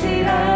tirar.